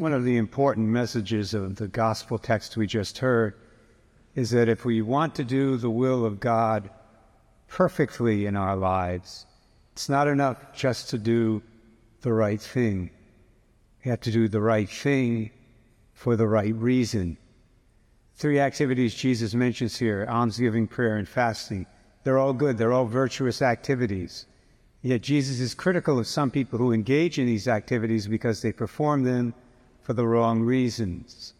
one of the important messages of the gospel text we just heard is that if we want to do the will of God perfectly in our lives, it's not enough just to do the right thing. We have to do the right thing for the right reason. Three activities Jesus mentions here almsgiving, prayer, and fasting. They're all good, they're all virtuous activities. Yet Jesus is critical of some people who engage in these activities because they perform them for the wrong reasons.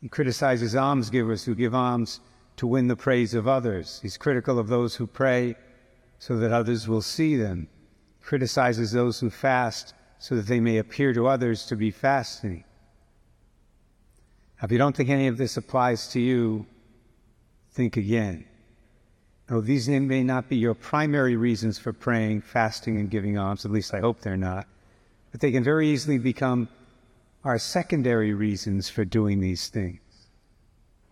He criticizes almsgivers who give alms to win the praise of others. He's critical of those who pray so that others will see them. He criticizes those who fast so that they may appear to others to be fasting. Now, if you don't think any of this applies to you, think again. No, these may not be your primary reasons for praying, fasting, and giving alms, at least I hope they're not, but they can very easily become our secondary reasons for doing these things.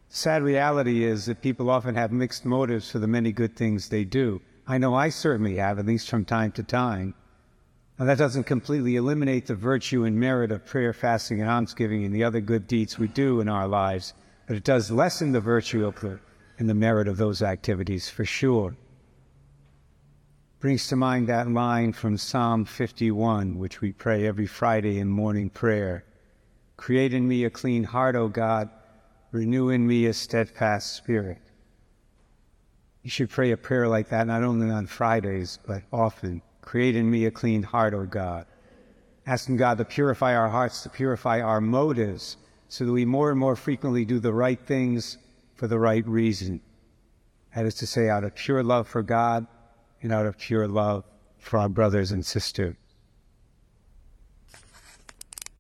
Sad reality is that people often have mixed motives for the many good things they do. I know I certainly have, at least from time to time. Now, that doesn't completely eliminate the virtue and merit of prayer, fasting, and almsgiving and the other good deeds we do in our lives, but it does lessen the virtue and the merit of those activities for sure. Brings to mind that line from Psalm 51, which we pray every Friday in morning prayer Create in me a clean heart, O God, renew in me a steadfast spirit. You should pray a prayer like that not only on Fridays, but often. Create in me a clean heart, O God. Asking God to purify our hearts, to purify our motives, so that we more and more frequently do the right things for the right reason. That is to say, out of pure love for God and out of pure love for our brothers and sisters.